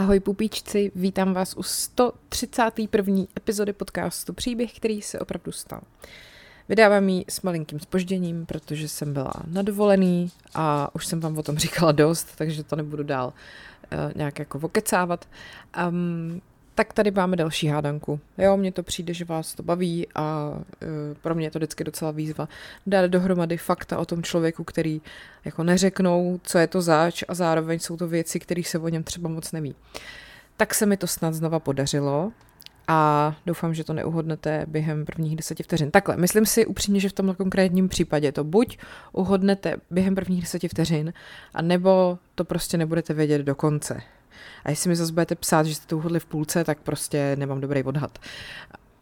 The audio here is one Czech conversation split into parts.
Ahoj pupíčci, vítám vás u 131. epizody podcastu Příběh, který se opravdu stal. Vydávám ji s malinkým spožděním, protože jsem byla na dovolený a už jsem vám o tom říkala dost, takže to nebudu dál uh, nějak jako vokecávat. Um, tak tady máme další hádanku. Jo, mně to přijde, že vás to baví a uh, pro mě je to vždycky docela výzva dát dohromady fakta o tom člověku, který jako neřeknou, co je to zač a zároveň jsou to věci, které se o něm třeba moc neví. Tak se mi to snad znova podařilo a doufám, že to neuhodnete během prvních deseti vteřin. Takhle, myslím si upřímně, že v tomhle konkrétním případě to buď uhodnete během prvních deseti vteřin, a nebo to prostě nebudete vědět do konce. A jestli mi zase budete psát, že jste to uhodli v půlce, tak prostě nemám dobrý odhad.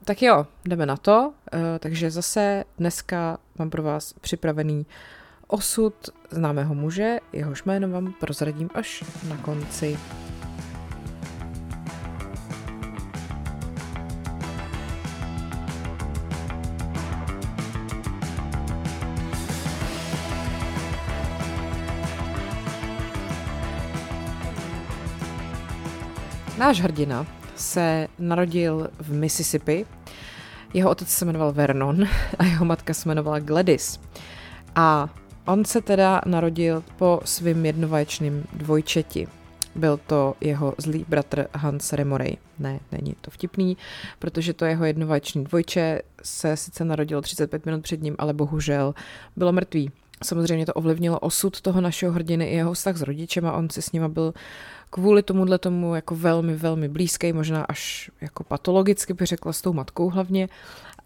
Tak jo, jdeme na to. Eh, takže zase dneska mám pro vás připravený osud známého muže, jehož jméno vám prozradím až na konci. Náš hrdina se narodil v Mississippi. Jeho otec se jmenoval Vernon a jeho matka se jmenovala Gladys. A on se teda narodil po svým jednovaječným dvojčeti. Byl to jeho zlý bratr Hans Remorej. Ne, není to vtipný, protože to jeho jednovaječný dvojče se sice narodilo 35 minut před ním, ale bohužel bylo mrtvý. Samozřejmě to ovlivnilo osud toho našeho hrdiny i jeho vztah s rodičem a on si s nima byl kvůli tomuhle tomu jako velmi, velmi blízký, možná až jako patologicky by řekla s tou matkou hlavně.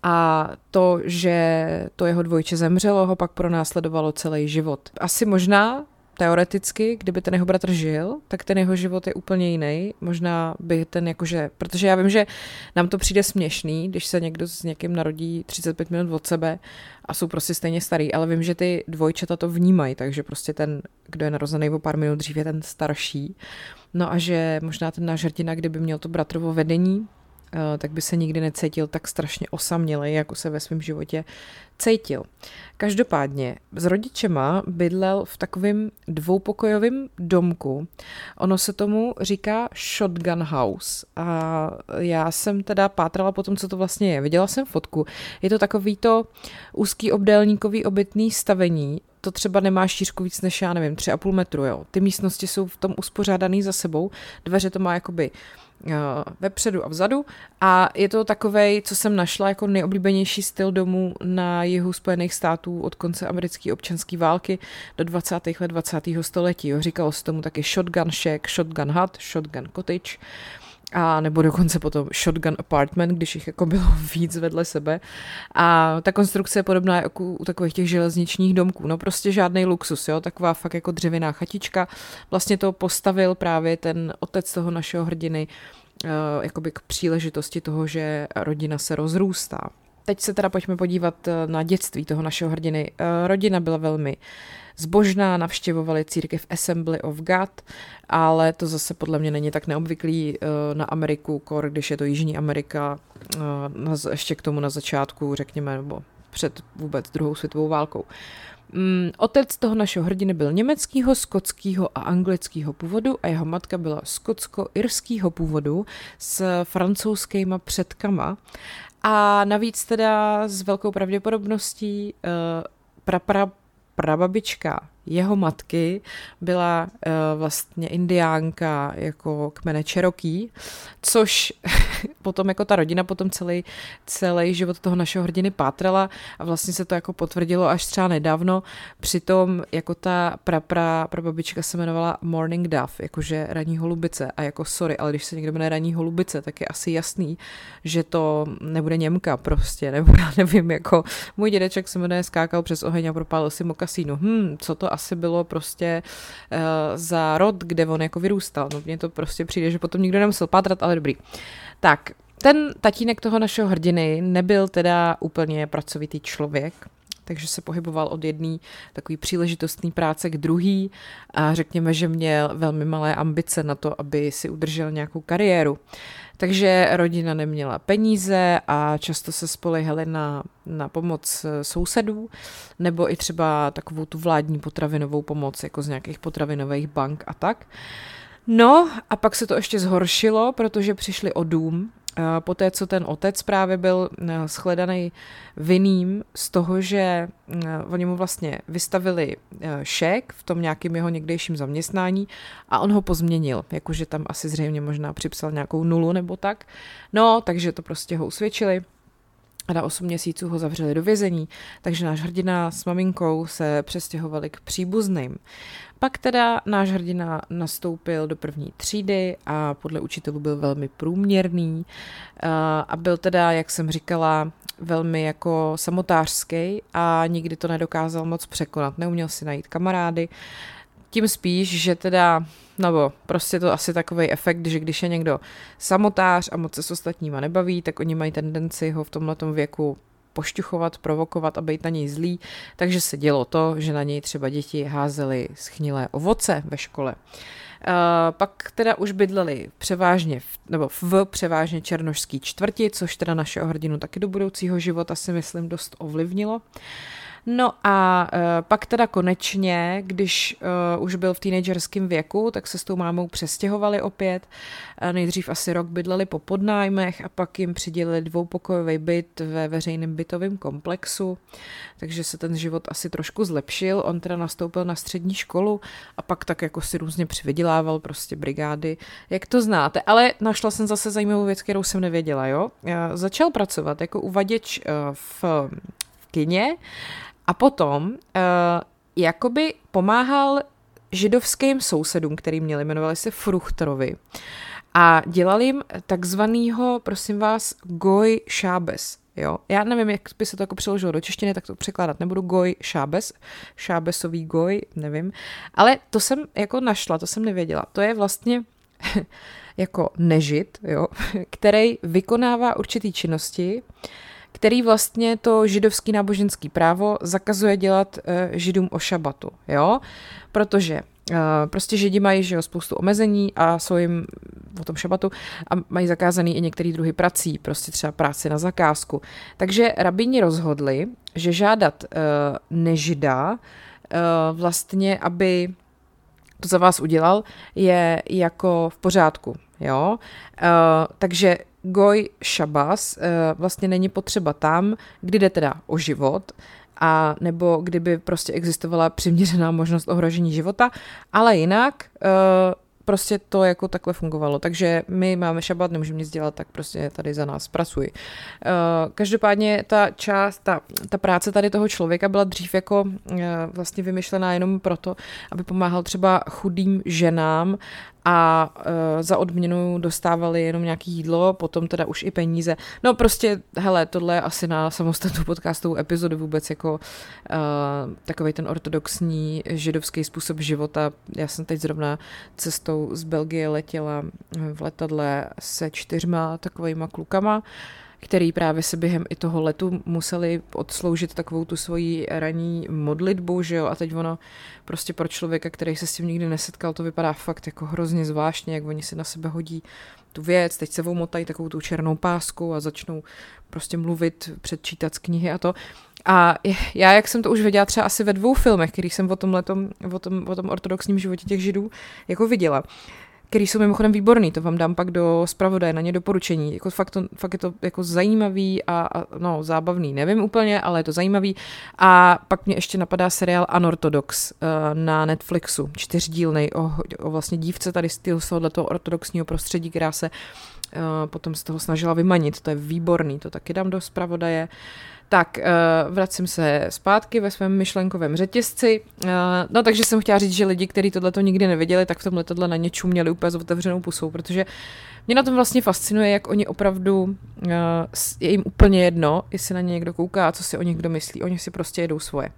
A to, že to jeho dvojče zemřelo, ho pak pronásledovalo celý život. Asi možná teoreticky, kdyby ten jeho bratr žil, tak ten jeho život je úplně jiný. Možná by ten jakože, protože já vím, že nám to přijde směšný, když se někdo s někým narodí 35 minut od sebe a jsou prostě stejně starý, ale vím, že ty dvojčata to vnímají, takže prostě ten, kdo je narozený o pár minut dřív, je ten starší. No a že možná ten náš hrdina, kdyby měl to bratrovo vedení, tak by se nikdy necítil tak strašně osamělý, jako se ve svém životě cítil. Každopádně s rodičema bydlel v takovém dvoupokojovém domku. Ono se tomu říká shotgun house. A já jsem teda pátrala po tom, co to vlastně je. Viděla jsem fotku. Je to takový to úzký obdélníkový obytný stavení, to třeba nemá šířku víc než, já nevím, 3,5 metru, jo. Ty místnosti jsou v tom uspořádaný za sebou, dveře to má jakoby Eh, vepředu a vzadu a je to takovej, co jsem našla jako nejoblíbenější styl domů na jihu Spojených států od konce americké občanské války do 20. let 20. století. Jo. Říkalo se tomu taky shotgun shack, shotgun hut, shotgun cottage a nebo dokonce potom shotgun apartment, když jich jako bylo víc vedle sebe. A ta konstrukce je podobná jako u takových těch železničních domků. No prostě žádný luxus, jo, taková fakt jako dřevěná chatička. Vlastně to postavil právě ten otec toho našeho hrdiny, uh, jakoby k příležitosti toho, že rodina se rozrůstá. Teď se teda pojďme podívat eh, na dětství toho našeho hrdiny. Eh, rodina byla velmi zbožná, navštěvovali církev Assembly of God, ale to zase podle mě není tak neobvyklý eh, na Ameriku, kor, když je to Jižní Amerika, ještě k tomu na začátku, řekněme, nebo před vůbec druhou světovou válkou. Mm, otec toho našeho hrdiny byl německého, skotského a anglického původu a jeho matka byla skotsko-irského původu s francouzskýma předkama a navíc teda s velkou pravděpodobností uh, pra, pra, prababička jeho matky byla uh, vlastně indiánka jako kmene Cherokee, což potom jako ta rodina potom celý, celý život toho našeho hrdiny pátrala a vlastně se to jako potvrdilo až třeba nedávno. Přitom jako ta pra, pra, prababička se jmenovala Morning Dove, jakože ranní holubice a jako sorry, ale když se někdo jmenuje ranní holubice, tak je asi jasný, že to nebude Němka prostě, nebo já nevím, jako můj dědeček se jmenuje Skákal přes oheň a propálil si mokasínu. Hm, co to asi bylo prostě uh, za rod, kde on jako vyrůstal. No mně to prostě přijde, že potom nikdo nemusel pátrat, ale dobrý. Tak, ten tatínek toho našeho hrdiny nebyl teda úplně pracovitý člověk, takže se pohyboval od jedné takové příležitostné práce k druhý a řekněme, že měl velmi malé ambice na to, aby si udržel nějakou kariéru. Takže rodina neměla peníze a často se spolehali na, na pomoc sousedů nebo i třeba takovou tu vládní potravinovou pomoc, jako z nějakých potravinových bank a tak. No a pak se to ještě zhoršilo, protože přišli o dům, Poté, co ten otec právě byl eh, shledaný vinným z toho, že eh, oni mu vlastně vystavili eh, šek v tom nějakým jeho někdejším zaměstnání a on ho pozměnil, jakože tam asi zřejmě možná připsal nějakou nulu nebo tak. No, takže to prostě ho usvědčili a na 8 měsíců ho zavřeli do vězení, takže náš hrdina s maminkou se přestěhovali k příbuzným. Pak teda náš hrdina nastoupil do první třídy a podle učitelů byl velmi průměrný a byl teda, jak jsem říkala, velmi jako samotářský a nikdy to nedokázal moc překonat. Neuměl si najít kamarády, tím spíš, že teda, nebo prostě to asi takový efekt, že když je někdo samotář a moc se s ostatníma nebaví, tak oni mají tendenci ho v tomhle věku pošťuchovat, provokovat a být na něj zlý, takže se dělo to, že na něj třeba děti házely schnilé ovoce ve škole. Uh, pak teda už bydleli převážně, v, nebo v převážně černožský čtvrti, což teda našeho hrdinu taky do budoucího života si myslím dost ovlivnilo. No a uh, pak teda konečně, když uh, už byl v teenagerském věku, tak se s tou mámou přestěhovali opět. Uh, nejdřív asi rok bydleli po podnájmech a pak jim přidělili dvoupokojový byt ve veřejném bytovém komplexu, takže se ten život asi trošku zlepšil. On teda nastoupil na střední školu a pak tak jako si různě přivydělával prostě brigády, jak to znáte. Ale našla jsem zase zajímavou věc, kterou jsem nevěděla, jo. Já začal pracovat jako uvaděč uh, v kině a potom uh, jakoby pomáhal židovským sousedům, který měli, jmenovali se Fruchtrovi. A dělal jim takzvanýho, prosím vás, Goj Šábes. Jo? Já nevím, jak by se to jako přeložilo do češtiny, tak to překládat nebudu. Goj Šábes, Šábesový Goj, nevím. Ale to jsem jako našla, to jsem nevěděla. To je vlastně jako nežit, jo? který vykonává určitý činnosti, uh, který vlastně to židovský náboženský právo zakazuje dělat uh, židům o šabatu, jo? Protože uh, prostě židi mají že jo, spoustu omezení a jsou jim o tom šabatu a mají zakázaný i některé druhy prací, prostě třeba práci na zakázku. Takže rabíni rozhodli, že žádat uh, nežida vlastně, aby to za vás udělal, je jako v pořádku. Jo? Takže Goj Šabas uh, vlastně není potřeba tam, kdy jde teda o život, a nebo kdyby prostě existovala přiměřená možnost ohrožení života, ale jinak uh, prostě to jako takhle fungovalo. Takže my máme šabat, nemůžeme nic dělat, tak prostě tady za nás pracuji. Uh, každopádně ta část, ta, ta práce tady toho člověka byla dřív jako vlastně vymyšlená jenom proto, aby pomáhal třeba chudým ženám a uh, za odměnu dostávali jenom nějaký jídlo, potom teda už i peníze. No prostě, hele, tohle je asi na samostatnou podcastovou epizodu vůbec jako uh, takový ten ortodoxní židovský způsob života. Já jsem teď zrovna cestou z Belgie letěla v letadle se čtyřma takovýma klukama, který právě se během i toho letu museli odsloužit takovou tu svoji ranní modlitbu, že jo, a teď ono prostě pro člověka, který se s tím nikdy nesetkal, to vypadá fakt jako hrozně zvláštně, jak oni si na sebe hodí tu věc, teď se omotají takovou tu černou pásku a začnou prostě mluvit, předčítat z knihy a to. A já, jak jsem to už viděla třeba asi ve dvou filmech, kterých jsem o tom, letom, o tom, o tom ortodoxním životě těch židů jako viděla, který jsou mimochodem výborný, to vám dám pak do zpravodaje, na ně doporučení. Jako fakt, to, fakt je to jako zajímavý a, a no, zábavný, nevím úplně, ale je to zajímavý. A pak mě ještě napadá seriál Unorthodox uh, na Netflixu, čtyřdílnej o, o vlastně dívce tady z tohoto ortodoxního prostředí, která se uh, potom z toho snažila vymanit. To je výborný, to taky dám do zpravodaje. Tak, uh, vracím se zpátky ve svém myšlenkovém řetězci. Uh, no takže jsem chtěla říct, že lidi, kteří tohleto nikdy neviděli, tak v tom letadle na ně čuměli úplně s otevřenou pusou, protože mě na tom vlastně fascinuje, jak oni opravdu, uh, je jim úplně jedno, jestli na ně někdo kouká a co si o nich kdo myslí. Oni si prostě jedou svoje.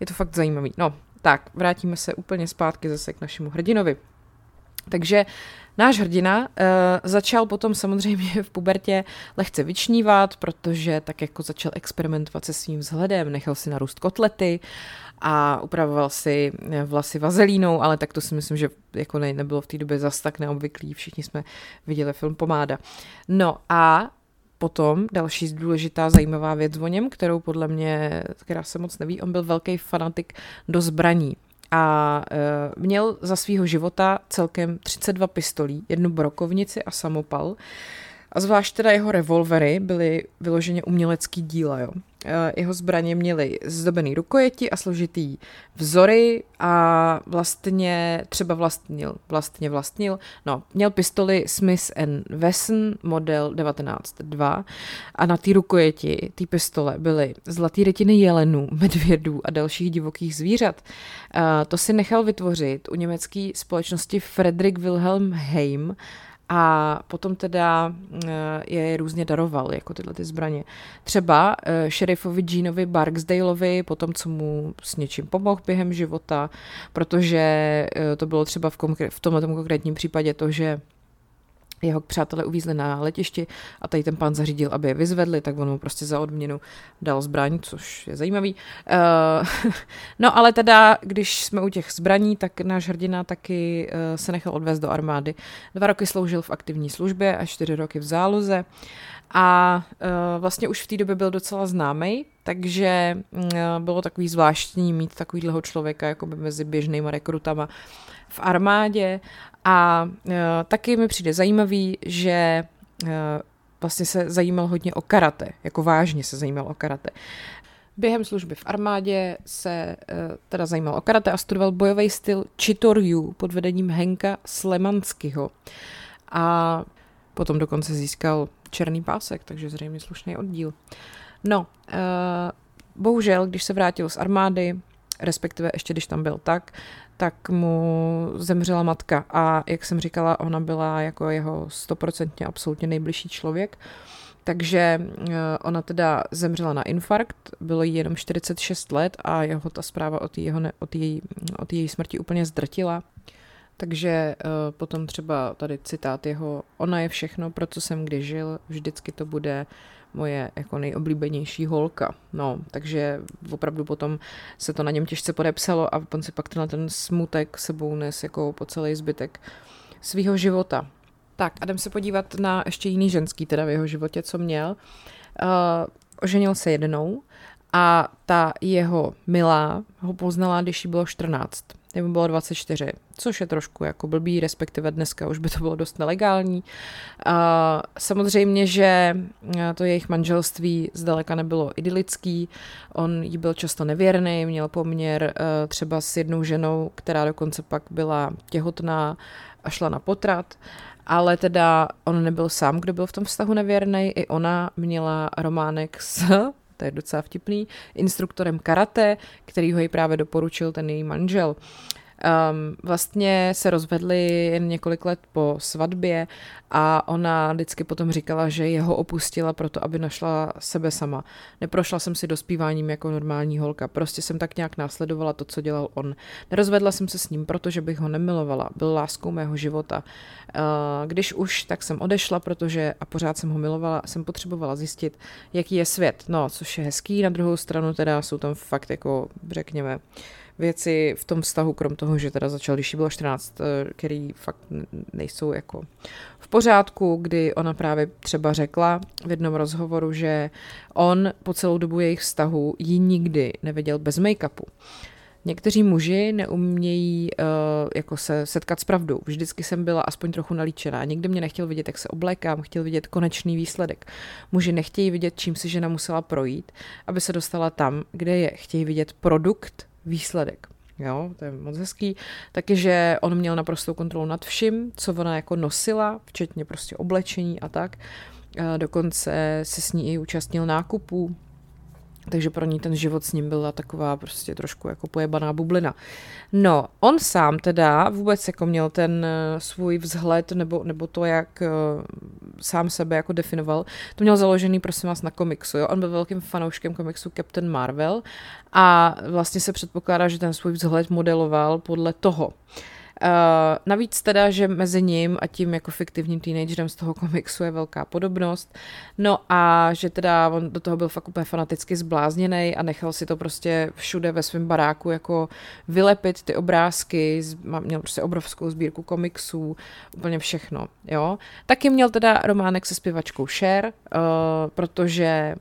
Je to fakt zajímavý. No, tak, vrátíme se úplně zpátky zase k našemu hrdinovi. Takže náš hrdina uh, začal potom samozřejmě v pubertě lehce vyčnívat, protože tak jako začal experimentovat se svým vzhledem, nechal si narůst kotlety a upravoval si eh, vlasy vazelínou, ale tak to si myslím, že jako ne, nebylo v té době zas tak neobvyklý, všichni jsme viděli film Pomáda. No a Potom další důležitá zajímavá věc o něm, kterou podle mě, která se moc neví, on byl velký fanatik do zbraní. A uh, měl za svého života celkem 32 pistolí, jednu brokovnici a samopal. A zvlášť teda jeho revolvery byly vyloženě umělecký díla. Jo. Eh, jeho zbraně měly zdobený rukojeti a složitý vzory a vlastně třeba vlastnil, vlastně vlastnil, no, měl pistoli Smith Wesson model 1902 a na té rukojeti, té pistole byly zlatý retiny jelenů, medvědů a dalších divokých zvířat. Uh, to si nechal vytvořit u německé společnosti Frederick Wilhelm Heim a potom teda eh, je různě daroval, jako tyhle ty zbraně. Třeba uh, šerifovi Jeanovi Barksdaleovi, potom co mu s něčím pomohl během života, protože uh, to bylo třeba v, konkr- v tomhle konkrétním případě to, že jeho přátelé uvízli na letišti a tady ten pán zařídil, aby je vyzvedli, tak on mu prostě za odměnu dal zbraň, což je zajímavý. Uh, no ale teda, když jsme u těch zbraní, tak náš hrdina taky uh, se nechal odvést do armády. Dva roky sloužil v aktivní službě a čtyři roky v záloze. A uh, vlastně už v té době byl docela známý, takže uh, bylo takový zvláštní mít takovýhleho člověka jako mezi běžnýma rekrutama v armádě a uh, taky mi přijde zajímavý, že uh, vlastně se zajímal hodně o karate, jako vážně se zajímal o karate. Během služby v armádě se uh, teda zajímal o karate a studoval bojový styl Chitoryu pod vedením Henka Slemanskyho. A potom dokonce získal černý pásek, takže zřejmě slušný oddíl. No, uh, bohužel, když se vrátil z armády, respektive ještě když tam byl tak, tak mu zemřela matka a jak jsem říkala, ona byla jako jeho stoprocentně absolutně nejbližší člověk. Takže eh, ona teda zemřela na infarkt, bylo jí jenom 46 let a jeho ta zpráva o, jeho, o, její, o její smrti úplně zdrtila. Takže uh, potom třeba tady citát jeho, ona je všechno, pro co jsem kdy žil, vždycky to bude moje jako nejoblíbenější holka. No, takže opravdu potom se to na něm těžce podepsalo a on si pak tenhle ten smutek sebou nes jako po celý zbytek svého života. Tak a jdem se podívat na ještě jiný ženský teda v jeho životě, co měl. Uh, oženil se jednou a ta jeho milá ho poznala, když jí bylo 14 nebo bylo 24, což je trošku jako blbý, respektive dneska už by to bylo dost nelegální. A samozřejmě, že to jejich manželství zdaleka nebylo idylický, on jí byl často nevěrný, měl poměr e, třeba s jednou ženou, která dokonce pak byla těhotná a šla na potrat, ale teda on nebyl sám, kdo byl v tom vztahu nevěrný, i ona měla románek s to je docela vtipný, instruktorem karate, který ho ji právě doporučil ten její manžel. Um, vlastně se rozvedli jen několik let po svatbě a ona vždycky potom říkala, že jeho opustila proto, aby našla sebe sama. Neprošla jsem si dospíváním jako normální holka, prostě jsem tak nějak následovala to, co dělal on. Nerozvedla jsem se s ním, protože bych ho nemilovala, byl láskou mého života. Uh, když už, tak jsem odešla, protože a pořád jsem ho milovala, jsem potřebovala zjistit, jaký je svět. No, což je hezký, na druhou stranu teda jsou tam fakt jako, řekněme, věci v tom vztahu, krom toho, že teda začal, když jí bylo 14, eh, který fakt nejsou jako v pořádku, kdy ona právě třeba řekla v jednom rozhovoru, že on po celou dobu jejich vztahu ji nikdy neviděl bez make-upu. Někteří muži neumějí uh, jako se setkat s pravdou. Vždycky jsem byla aspoň trochu nalíčená. Nikdy mě nechtěl vidět, jak se oblékám, chtěl vidět konečný výsledek. Muži nechtějí vidět, čím si žena musela projít, aby se dostala tam, kde je. Chtějí vidět produkt, výsledek. Jo, to je moc hezký. Taky, že on měl naprostou kontrolu nad vším, co ona jako nosila, včetně prostě oblečení a tak. Dokonce se s ní i účastnil nákupů, takže pro ní ten život s ním byla taková prostě trošku jako pojebaná bublina. No, on sám teda vůbec jako měl ten eh, svůj vzhled nebo, nebo to, jak uh, sám sebe jako definoval, to měl založený prosím vás na komiksu. Jo? On byl velkým fanouškem komiksu Captain Marvel a vlastně se předpokládá, že ten svůj vzhled modeloval podle toho. Navíc teda, že mezi ním a tím jako fiktivním teenagerem z toho komiksu je velká podobnost. No a že teda on do toho byl fakt úplně fanaticky zblázněný a nechal si to prostě všude ve svém baráku jako vylepit ty obrázky, měl prostě obrovskou sbírku komiksů, úplně všechno, jo. Taky měl teda románek se zpěvačkou Cher, uh, protože,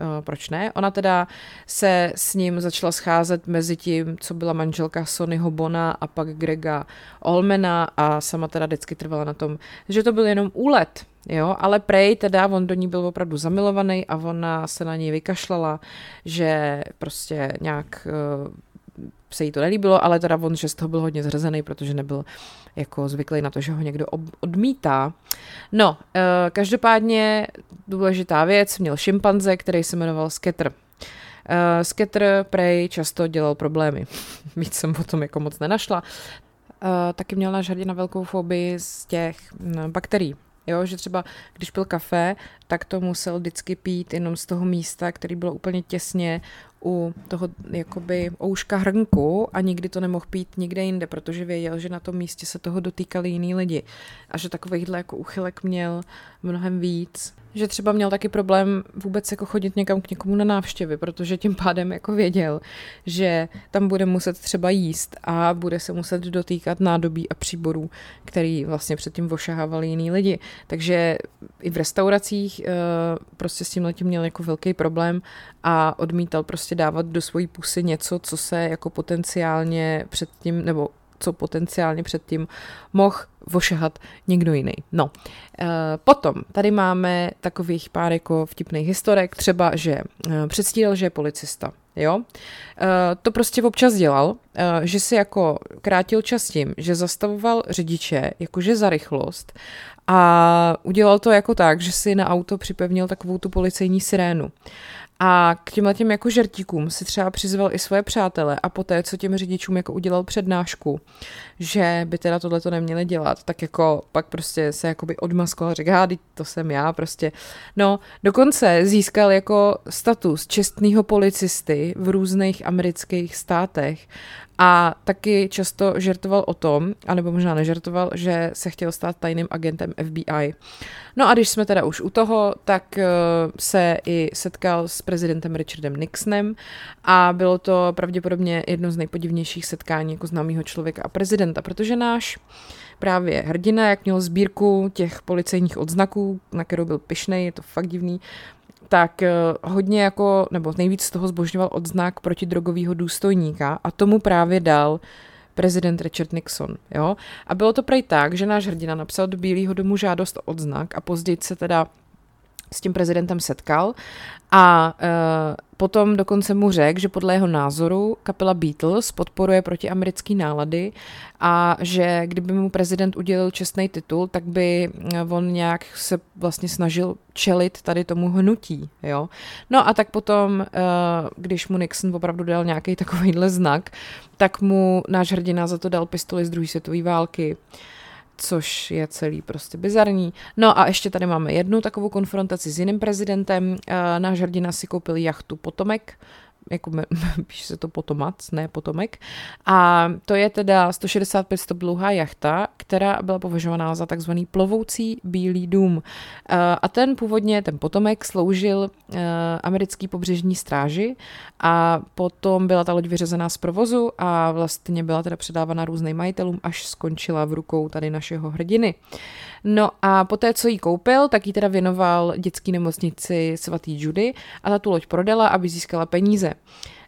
uh, proč ne, ona teda se s ním začala scházet mezi tím, co byla manželka Sonnyho Bona a pak Grega Olmena a sama teda vždycky trvala na tom, že to byl jenom úlet, Jo, ale prej teda on do ní byl opravdu zamilovaný a ona se na něj vykašlala, že prostě nějak uh, se jí to nelíbilo, ale teda on, že z toho byl hodně zhrzený, protože nebyl jako zvyklý na to, že ho někdo odmítá. No, uh, každopádně důležitá věc, měl šimpanze, který se jmenoval Sketter. Uh, Sketter prej často dělal problémy. Víc jsem o tom jako moc nenašla. Uh, taky měl náš hrdina velkou fobii z těch um, bakterií. Jo, že třeba když pil kafe, tak to musel vždycky pít jenom z toho místa, který bylo úplně těsně u toho jakoby ouška hrnku a nikdy to nemohl pít nikde jinde, protože věděl, že na tom místě se toho dotýkali jiní lidi a že takovýchhle jako uchylek měl mnohem víc že třeba měl taky problém vůbec jako chodit někam k někomu na návštěvy, protože tím pádem jako věděl, že tam bude muset třeba jíst a bude se muset dotýkat nádobí a příborů, který vlastně předtím vošahávali jiný lidi. Takže i v restauracích eh, prostě s tím letím měl jako velký problém a odmítal prostě dávat do svojí pusy něco, co se jako potenciálně předtím, nebo co potenciálně předtím mohl vošahat někdo jiný. No, e, potom tady máme takových pár jako vtipných historek, třeba, že e, předstíral, že je policista. Jo? E, to prostě občas dělal, že si jako krátil čas tím, že zastavoval řidiče jakože za rychlost a udělal to jako tak, že si na auto připevnil takovou tu policejní sirénu. A k těmhle těm jako žertíkům si třeba přizval i svoje přátele a poté, co těm řidičům jako udělal přednášku, že by teda tohle to neměli dělat, tak jako pak prostě se jakoby odmaskal a řekl, to jsem já prostě. No, dokonce získal jako status čestného policisty v různých amerických státech a taky často žertoval o tom, anebo možná nežertoval, že se chtěl stát tajným agentem FBI. No a když jsme teda už u toho, tak uh, se i setkal s prezidentem Richardem Nixonem a bylo to pravděpodobně jedno z nejpodivnějších setkání jako známého člověka a prezidenta, protože náš právě hrdina, jak měl sbírku těch policejních odznaků, na kterou byl pišnej, je to fakt divný, tak eh, hodně jako, nebo nejvíc z toho zbožňoval odznak protidrogového důstojníka a tomu právě dal prezident Richard Nixon. Jo? A bylo to prej tak, že náš hrdina napsal do Bílého domu žádost o odznak a později se teda s tím prezidentem setkal a uh, potom dokonce mu řekl, že podle jeho názoru kapela Beatles podporuje protiamerický nálady a že kdyby mu prezident udělil čestný titul, tak by e, on nějak se vlastně snažil čelit tady tomu hnutí. Jo? No a tak potom, uh, když mu Nixon opravdu dal nějaký takovýhle znak, tak mu náš hrdina za to dal pistoli z druhé světové války. Uh, což je celý prostě bizarní. No a ještě tady máme jednu takovou konfrontaci s jiným prezidentem. Eh, náš hrdina si koupil jachtu Potomek, jako píše se to Potomac, ne Potomek. A to je teda 165 stop dlouhá jachta, která byla považovaná za takzvaný plovoucí bílý dům. Eh, a ten původně, ten Potomek, sloužil eh, americký pobřežní stráži a potom byla ta loď vyřazená z provozu a vlastně byla teda předávána různým majitelům, až skončila v rukou tady našeho hrdiny. No a poté, co ji koupil, tak ji teda věnoval dětský nemocnici svatý Judy a ta tu loď prodala, aby získala peníze.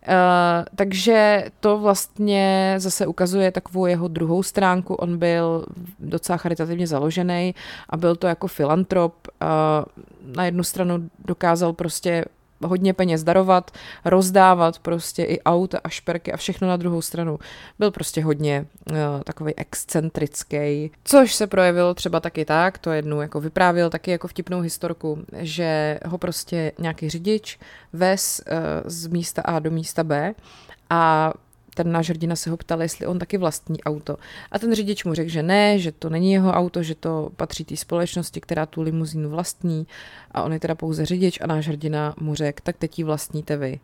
Uh, takže to vlastně zase ukazuje takovou jeho druhou stránku. On byl docela charitativně založený a byl to jako filantrop. Uh, na jednu stranu dokázal prostě hodně peněz darovat, rozdávat prostě i auta a šperky a všechno na druhou stranu. Byl prostě hodně uh, takový excentrický, což se projevilo třeba taky tak, to jednou jako vyprávěl taky jako vtipnou historku, že ho prostě nějaký řidič vez uh, z místa A do místa B a ten náš hrdina se ho ptal, jestli on taky vlastní auto. A ten řidič mu řekl, že ne, že to není jeho auto, že to patří té společnosti, která tu limuzínu vlastní. A on je teda pouze řidič a náš hrdina mu řekl, tak teď ji vlastníte vy.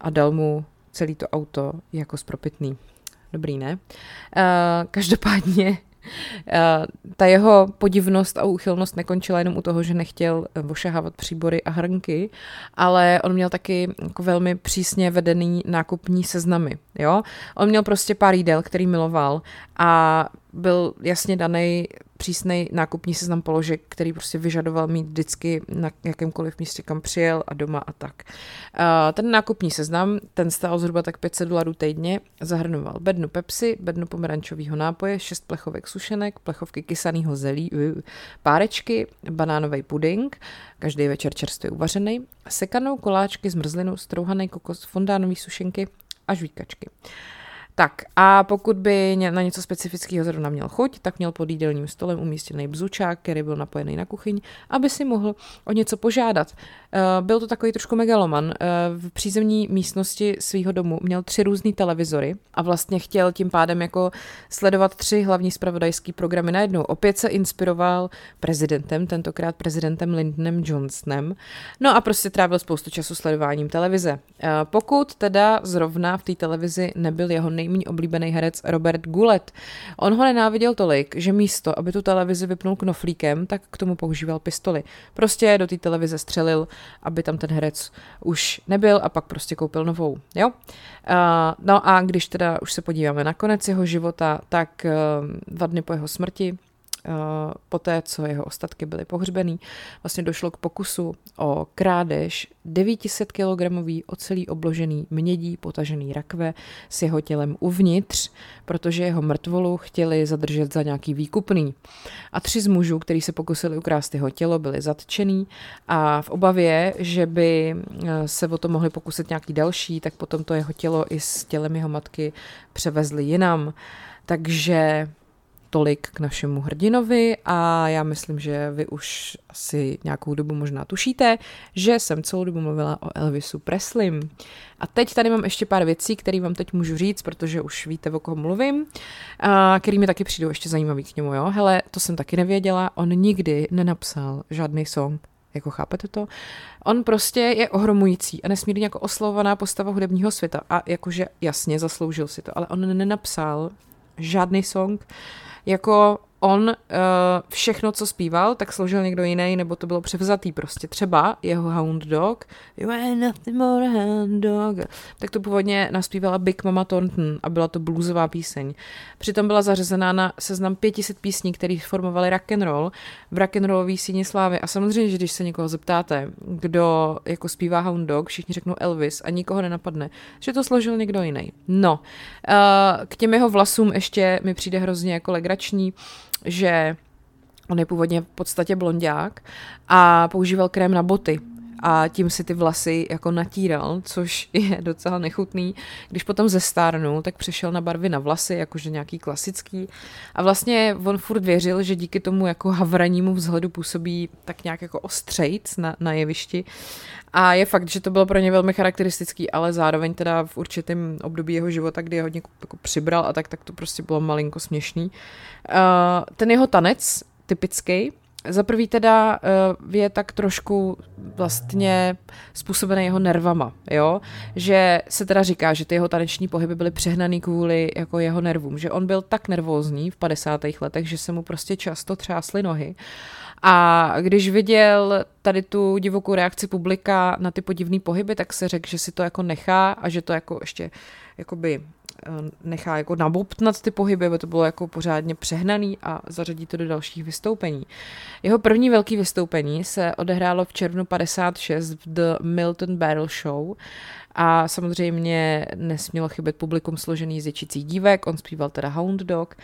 A dal mu celý to auto jako spropitný. Dobrý, ne? Uh, každopádně ta jeho podivnost a úchylnost nekončila jenom u toho, že nechtěl eh, ošahávat příbory a hrnky, ale on měl taky jako velmi přísně vedený nákupní seznamy. Jo? On měl prostě pár jídel, který miloval a byl jasně daný přísný nákupní seznam položek, který prostě vyžadoval mít vždycky na jakémkoliv místě, kam přijel a doma a tak. Ten nákupní seznam, ten stál zhruba tak 500 dolarů týdně, zahrnoval bednu Pepsi, bednu pomerančového nápoje, šest plechovek sušenek, plechovky kysaného zelí, párečky, banánový puding, každý večer čerstvě uvařený, sekanou koláčky, zmrzlinu, strouhaný kokos, fondánový sušenky a žvíkačky. Tak a pokud by na něco specifického zrovna měl chuť, tak měl pod jídelním stolem umístěný bzučák, který byl napojený na kuchyň, aby si mohl o něco požádat. Eh, byl to takový trošku megaloman. Eh, v přízemní místnosti svého domu měl tři různé televizory a vlastně chtěl tím pádem jako sledovat tři hlavní spravodajské programy najednou. Opět se inspiroval prezidentem, tentokrát prezidentem Lyndonem Johnsonem. No a prostě trávil spoustu času sledováním televize. Eh, pokud teda zrovna v té televizi nebyl jeho nejméně oblíbený herec Robert Gulet. On ho nenáviděl tolik, že místo, aby tu televizi vypnul knoflíkem, tak k tomu používal pistoli. Prostě do té televize střelil, aby tam ten herec už nebyl a pak prostě koupil novou. Jo? Uh, no a když teda už se podíváme na konec jeho života, tak uh, dva dny po jeho smrti poté, co jeho ostatky byly pohřbený, vlastně došlo k pokusu o krádež 900 kg ocelí obložený mědí potažený rakve s jeho tělem uvnitř, protože jeho mrtvolu chtěli zadržet za nějaký výkupný. A tři z mužů, kteří se pokusili ukrást jeho tělo, byli zatčený a v obavě, že by eh, se o to mohli pokusit nějaký další, tak potom to jeho tělo i s tělem jeho matky převezli jinam. Takže tolik k našemu hrdinovi a já myslím, že vy už asi nějakou dobu možná tušíte, že jsem celou dobu mluvila o Elvisu Preslim. A teď tady mám ještě pár věcí, které vám teď můžu říct, protože už víte, o koho mluvím, a který mi taky přijdou ještě zajímavý k němu, jo. Hele, to jsem taky nevěděla, on nikdy nenapsal žádný song, jako chápete to? On prostě je ohromující a nesmírně jako oslovovaná postava hudebního světa a jakože jasně zasloužil si to, ale on nenapsal žádný song. Jako on uh, všechno, co zpíval, tak složil někdo jiný, nebo to bylo převzatý prostě. Třeba jeho Hound Dog, You ain't nothing more hound dog, tak to původně naspívala Big Mama Thornton a byla to bluesová píseň. Přitom byla zařazená na seznam 500 písní, které formovaly rock and roll v rock and rollové síni slávy. A samozřejmě, že když se někoho zeptáte, kdo jako zpívá Hound Dog, všichni řeknou Elvis a nikoho nenapadne, že to složil někdo jiný. No, uh, k těm jeho vlasům ještě mi přijde hrozně jako legrační, že on je původně v podstatě blondák a používal krém na boty a tím si ty vlasy jako natíral, což je docela nechutný. Když potom zestárnul, tak přešel na barvy na vlasy, jakože nějaký klasický. A vlastně on furt věřil, že díky tomu jako havranímu vzhledu působí tak nějak jako ostřejc na, na jevišti. A je fakt, že to bylo pro ně velmi charakteristický, ale zároveň teda v určitém období jeho života, kdy je hodně jako přibral a tak, tak to prostě bylo malinko směšný. Uh, ten jeho tanec, typický, za prvý teda uh, je tak trošku vlastně způsobený jeho nervama, jo, že se teda říká, že ty jeho taneční pohyby byly přehnaný kvůli jako jeho nervům, že on byl tak nervózní v 50. letech, že se mu prostě často třásly nohy a když viděl tady tu divokou reakci publika na ty podivné pohyby, tak se řekl, že si to jako nechá a že to jako ještě jakoby eh, nechá jako nabobtnat ty pohyby, aby to bylo jako pořádně přehnaný a zařadí to do dalších vystoupení. Jeho první velký vystoupení se odehrálo v červnu 56 v The Milton Barrel Show a samozřejmě nesmělo chybět publikum složený z ječících dívek, on zpíval teda Hound Dog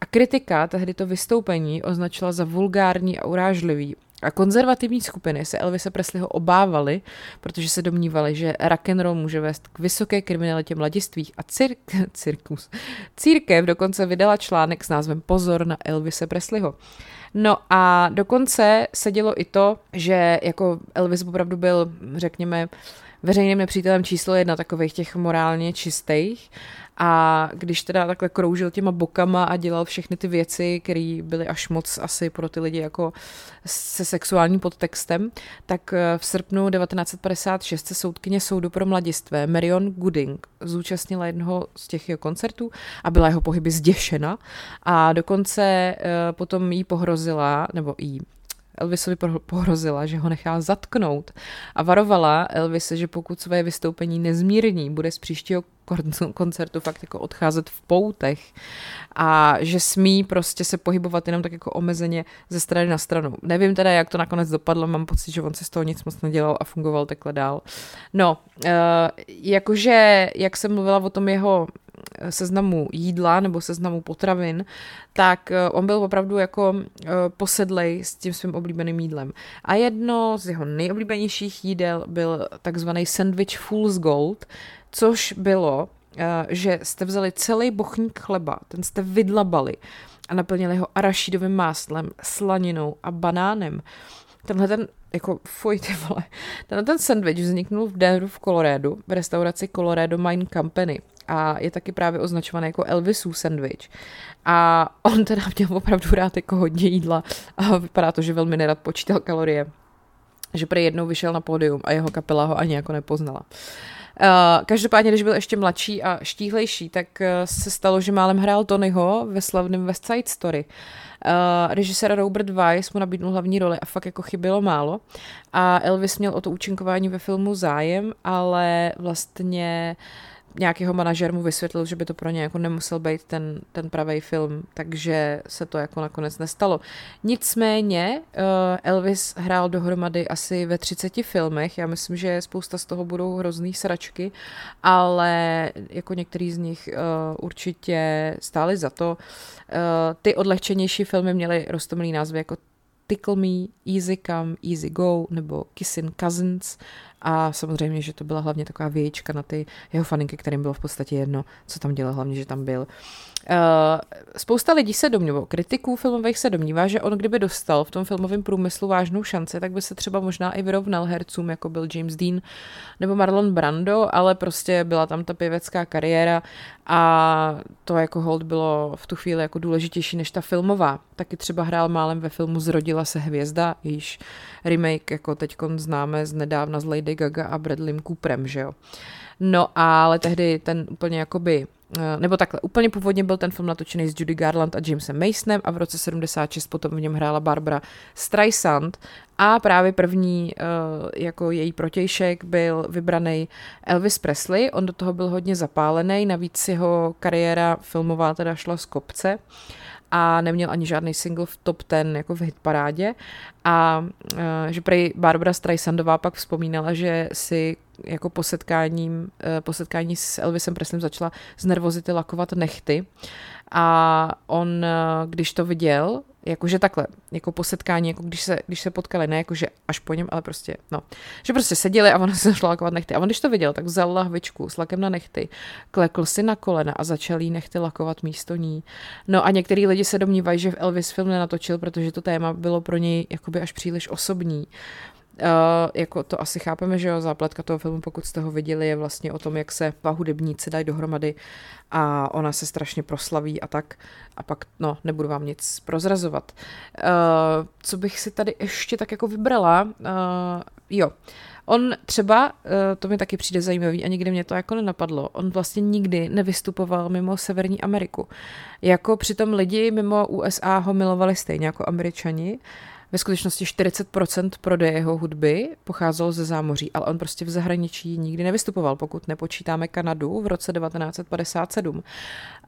a kritika tehdy to vystoupení označila za vulgární a urážlivý. A konzervativní skupiny se Elvise Presleyho obávaly, protože se domnívali, že rock and roll může vést k vysoké kriminalitě mladistvých a cir- cirkus. Církev dokonce vydala článek s názvem Pozor na Elvise Presleyho. No a dokonce se dělo i to, že jako Elvis opravdu byl, řekněme, veřejným nepřítelem číslo jedna takových těch morálně čistých. A když teda takhle kroužil těma bokama a dělal všechny ty věci, které byly až moc asi pro ty lidi jako se sexuálním podtextem, tak eh, v srpnu 1956 se soudkyně soudu pro mladistvé Marion Gooding zúčastnila jednoho z těch jeho koncertů a byla jeho pohyby zděšena a dokonce eh, potom jí pohrozila, nebo jí Elvisovi pohrozila, že ho nechá zatknout a varovala Elvise, že pokud své vystoupení nezmírní, bude z příštího koncertu fakt jako odcházet v poutech a že smí prostě se pohybovat jenom tak jako omezeně ze strany na stranu. Nevím teda, jak to nakonec dopadlo, mám pocit, že on si z toho nic moc nedělal a fungoval takhle dál. No, uh, jakože, jak jsem mluvila o tom jeho seznamu jídla nebo seznamu potravin, tak eh, on byl opravdu jako eh, posedlej s tím svým oblíbeným jídlem. A jedno z jeho nejoblíbenějších jídel byl takzvaný sandwich Fool's Gold, což bylo, eh, že jste vzali celý bochník chleba, ten jste vydlabali a naplnili ho arašidovým máslem, slaninou a banánem. Tenhle ten, jako fuj ty vole, tenhle ten sandwich vzniknul v Denveru v Coloradu, v restauraci Colorado Mine Company a je taky právě označovaný jako Elvisův sandwich. A on teda měl opravdu rád jako hodně jídla a vypadá to, že velmi nerad počítal kalorie. Že prý jednou vyšel na pódium a jeho kapela ho ani jako nepoznala. Uh, každopádně, když byl ještě mladší a štíhlejší, tak uh, se stalo, že málem hrál Tonyho ve slavném West Side Story. Uh, režisér Robert Weiss mu nabídnul hlavní roli a fakt jako chybělo málo. A Elvis měl o to účinkování ve filmu zájem, ale vlastně nějakého manažer mu vysvětlil, že by to pro ně jako nemusel být ten, ten pravý film, takže se to jako nakonec nestalo. Nicméně uh, Elvis hrál dohromady asi ve 30 filmech, já myslím, že spousta z toho budou hrozný sračky, ale jako některý z nich uh, určitě stály za to. Uh, ty odlehčenější filmy měly rostomilý názvy jako Tickle Me, Easy Come, Easy Go nebo Kissing Cousins a samozřejmě, že to byla hlavně taková vějíčka na ty jeho faninky, kterým bylo v podstatě jedno, co tam dělal, hlavně, že tam byl. Uh, spousta lidí se domnívá, kritiků filmových se domnívá, že on kdyby dostal v tom filmovém průmyslu vážnou šanci, tak by se třeba možná i vyrovnal hercům, jako byl James Dean nebo Marlon Brando, ale prostě byla tam ta pěvecká kariéra a to jako hold bylo v tu chvíli jako důležitější než ta filmová. Taky třeba hrál málem ve filmu Zrodila se hvězda, již remake jako teď známe z nedávna z Lady Gaga a Bradley Cooperem, že jo. No ale tehdy ten úplně jakoby Eh, nebo takhle, úplně původně byl ten film natočený s Judy Garland a Jamesem Masonem a v roce 76 potom v něm hrála Barbara Streisand. A právě první uh, jako její protějšek byl vybraný Elvis Presley, on do toho byl hodně zapálený, navíc jeho kariéra filmová teda šla z kopce a neměl ani žádný single v top ten jako v hitparádě. A uh, že prej Barbara Streisandová pak vzpomínala, že si jako po, setkáním, uh, po setkání s Elvisem Preslem začala z nervozity lakovat nechty. A on, uh, když to viděl, jakože takhle, jako po setkání, jako když se, když se potkali, ne jakože až po něm, ale prostě, no, že prostě seděli a ona se začala lakovat nechty. A on, když to viděl, tak vzal lahvičku s lakem na nechty, klekl si na kolena a začal jí nechty lakovat místo ní. No a některý lidi se domnívají, že Elvis film nenatočil, protože to téma bylo pro něj jakoby až příliš osobní. Uh, jako to asi chápeme, že jo, zápletka toho filmu, pokud jste ho viděli, je vlastně o tom, jak se dva hudebníci dají dohromady a ona se strašně proslaví a tak. A pak, no, nebudu vám nic prozrazovat. Uh, co bych si tady ještě tak jako vybrala? Uh, jo, On třeba, to mi taky přijde zajímavý a nikdy mě to jako nenapadlo, on vlastně nikdy nevystupoval mimo Severní Ameriku. Jako přitom lidi mimo USA ho milovali stejně jako američani, ve skutečnosti 40% prodeje jeho hudby pocházelo ze zámoří, ale on prostě v zahraničí nikdy nevystupoval, pokud nepočítáme Kanadu v roce 1957.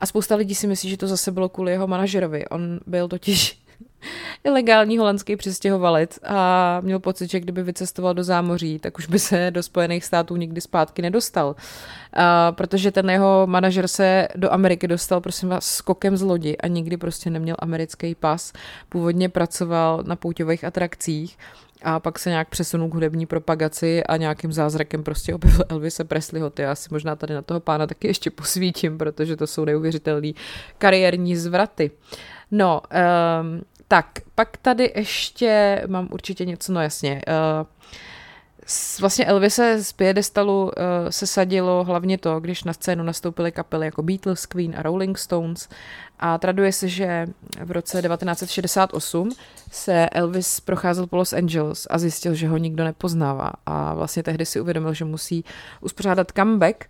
A spousta lidí si myslí, že to zase bylo kvůli jeho manažerovi. On byl totiž ilegální holandský přistěhovalec a měl pocit, že kdyby vycestoval do zámoří, tak už by se do Spojených států nikdy zpátky nedostal. Uh, protože ten jeho manažer se do Ameriky dostal, prosím vás, skokem z lodi a nikdy prostě neměl americký pas. Původně pracoval na pouťových atrakcích a pak se nějak přesunul k hudební propagaci a nějakým zázrakem prostě objevil Elvise Presleyho. Ty já si možná tady na toho pána taky ještě posvítím, protože to jsou neuvěřitelné kariérní zvraty. No, um, tak, pak tady ještě mám určitě něco, no jasně. Uh, Vlastně Elvise z piedestalu uh, se sadilo hlavně to, když na scénu nastoupily kapely jako Beatles, Queen a Rolling Stones a traduje se, že v roce 1968 se Elvis procházel po Los Angeles a zjistil, že ho nikdo nepoznává a vlastně tehdy si uvědomil, že musí uspořádat comeback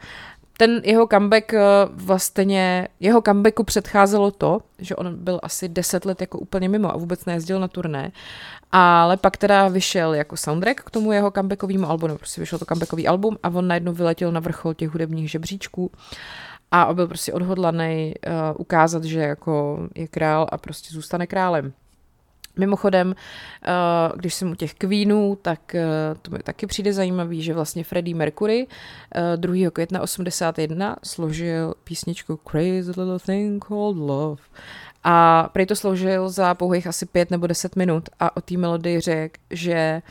ten jeho comeback eh, vlastně, jeho comebacku předcházelo to, že on byl asi deset let jako úplně mimo a vůbec nejezdil na turné, ale pak teda vyšel jako soundtrack k tomu jeho comebackovému albu, nebo prostě vyšel to comebackový album a on najednou vyletěl na vrchol těch hudebních žebříčků a byl prostě odhodlaný uh, ukázat, že jako je král a prostě zůstane králem. Mimochodem, eh, když jsem u těch Queenů, tak eh, to mi taky přijde zajímavý, že vlastně Freddie Mercury 2. Eh, května 81 složil písničku Crazy Little Thing Called Love. A prej to složil za pouhých asi pět nebo deset minut a o té melodii řekl, že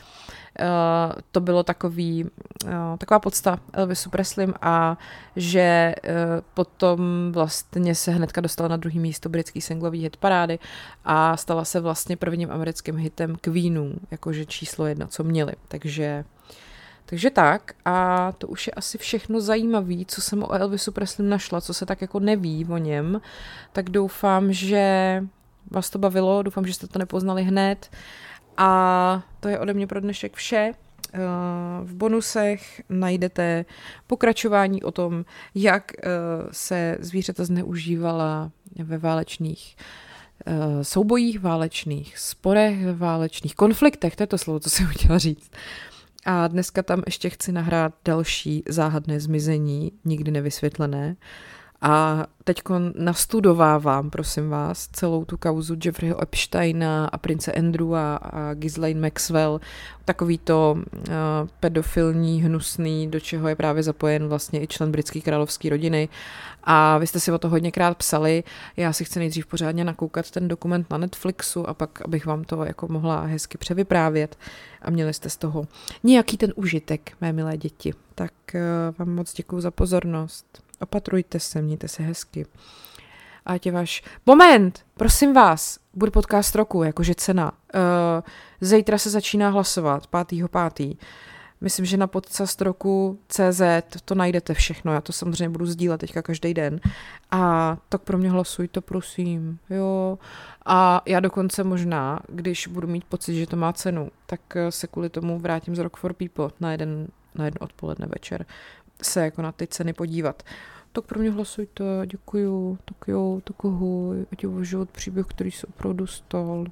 uh, to bylo takový, uh, taková podsta Elvisu Preslim a že uh, potom vlastně se hnedka dostala na druhý místo britský singlový hit parády a stala se vlastně prvním americkým hitem Queenů, jakože číslo jedna, co měli. Takže takže tak a to už je asi všechno zajímavé, co jsem o Elvisu Preslim našla, co se tak jako neví o něm, tak doufám, že vás to bavilo, doufám, že jste to nepoznali hned. A to je ode mě pro dnešek vše. Eh, v bonusech najdete pokračování o tom, jak eh, se zvířata zneužívala ve válečných eh, soubojích, válečných sporech, válečných konfliktech, to je to slovo, co jsem chtěla říct. A dneska tam ještě chci nahrát další záhadné zmizení, nikdy nevysvětlené. A teď nastudovávám, prosím vás, celou tu kauzu Jeffreyho Epsteina a prince Andrewa a Ghislaine Maxwell, takový to uh, pedofilní, hnusný, do čeho je právě zapojen vlastně i člen britské královské rodiny. A vy jste si o to hodněkrát psali, já si chci nejdřív pořádně nakoukat ten dokument na Netflixu a pak, abych vám to jako mohla hezky převyprávět a měli jste z toho nějaký ten užitek, mé milé děti. Tak uh, vám moc děkuji za pozornost. Opatrujte se, mějte se hezky. A tě váš... Moment! Prosím vás, bude podcast roku, jakože cena. Uh, zítra se začíná hlasovat, 5.5. Myslím, že na podcast roku CZ to najdete všechno, já to samozřejmě budu sdílet teďka každý den. A tak pro mě hlasujte, prosím. Jo. A já dokonce možná, když budu mít pocit, že to má cenu, tak se kvůli tomu vrátím z Rock for People na jeden, na jeden odpoledne večer se jako na ty ceny podívat. Tak pro mě hlasujte, děkuju, tak jo, tak ahoj, ať je život příběh, který se opravdu stal.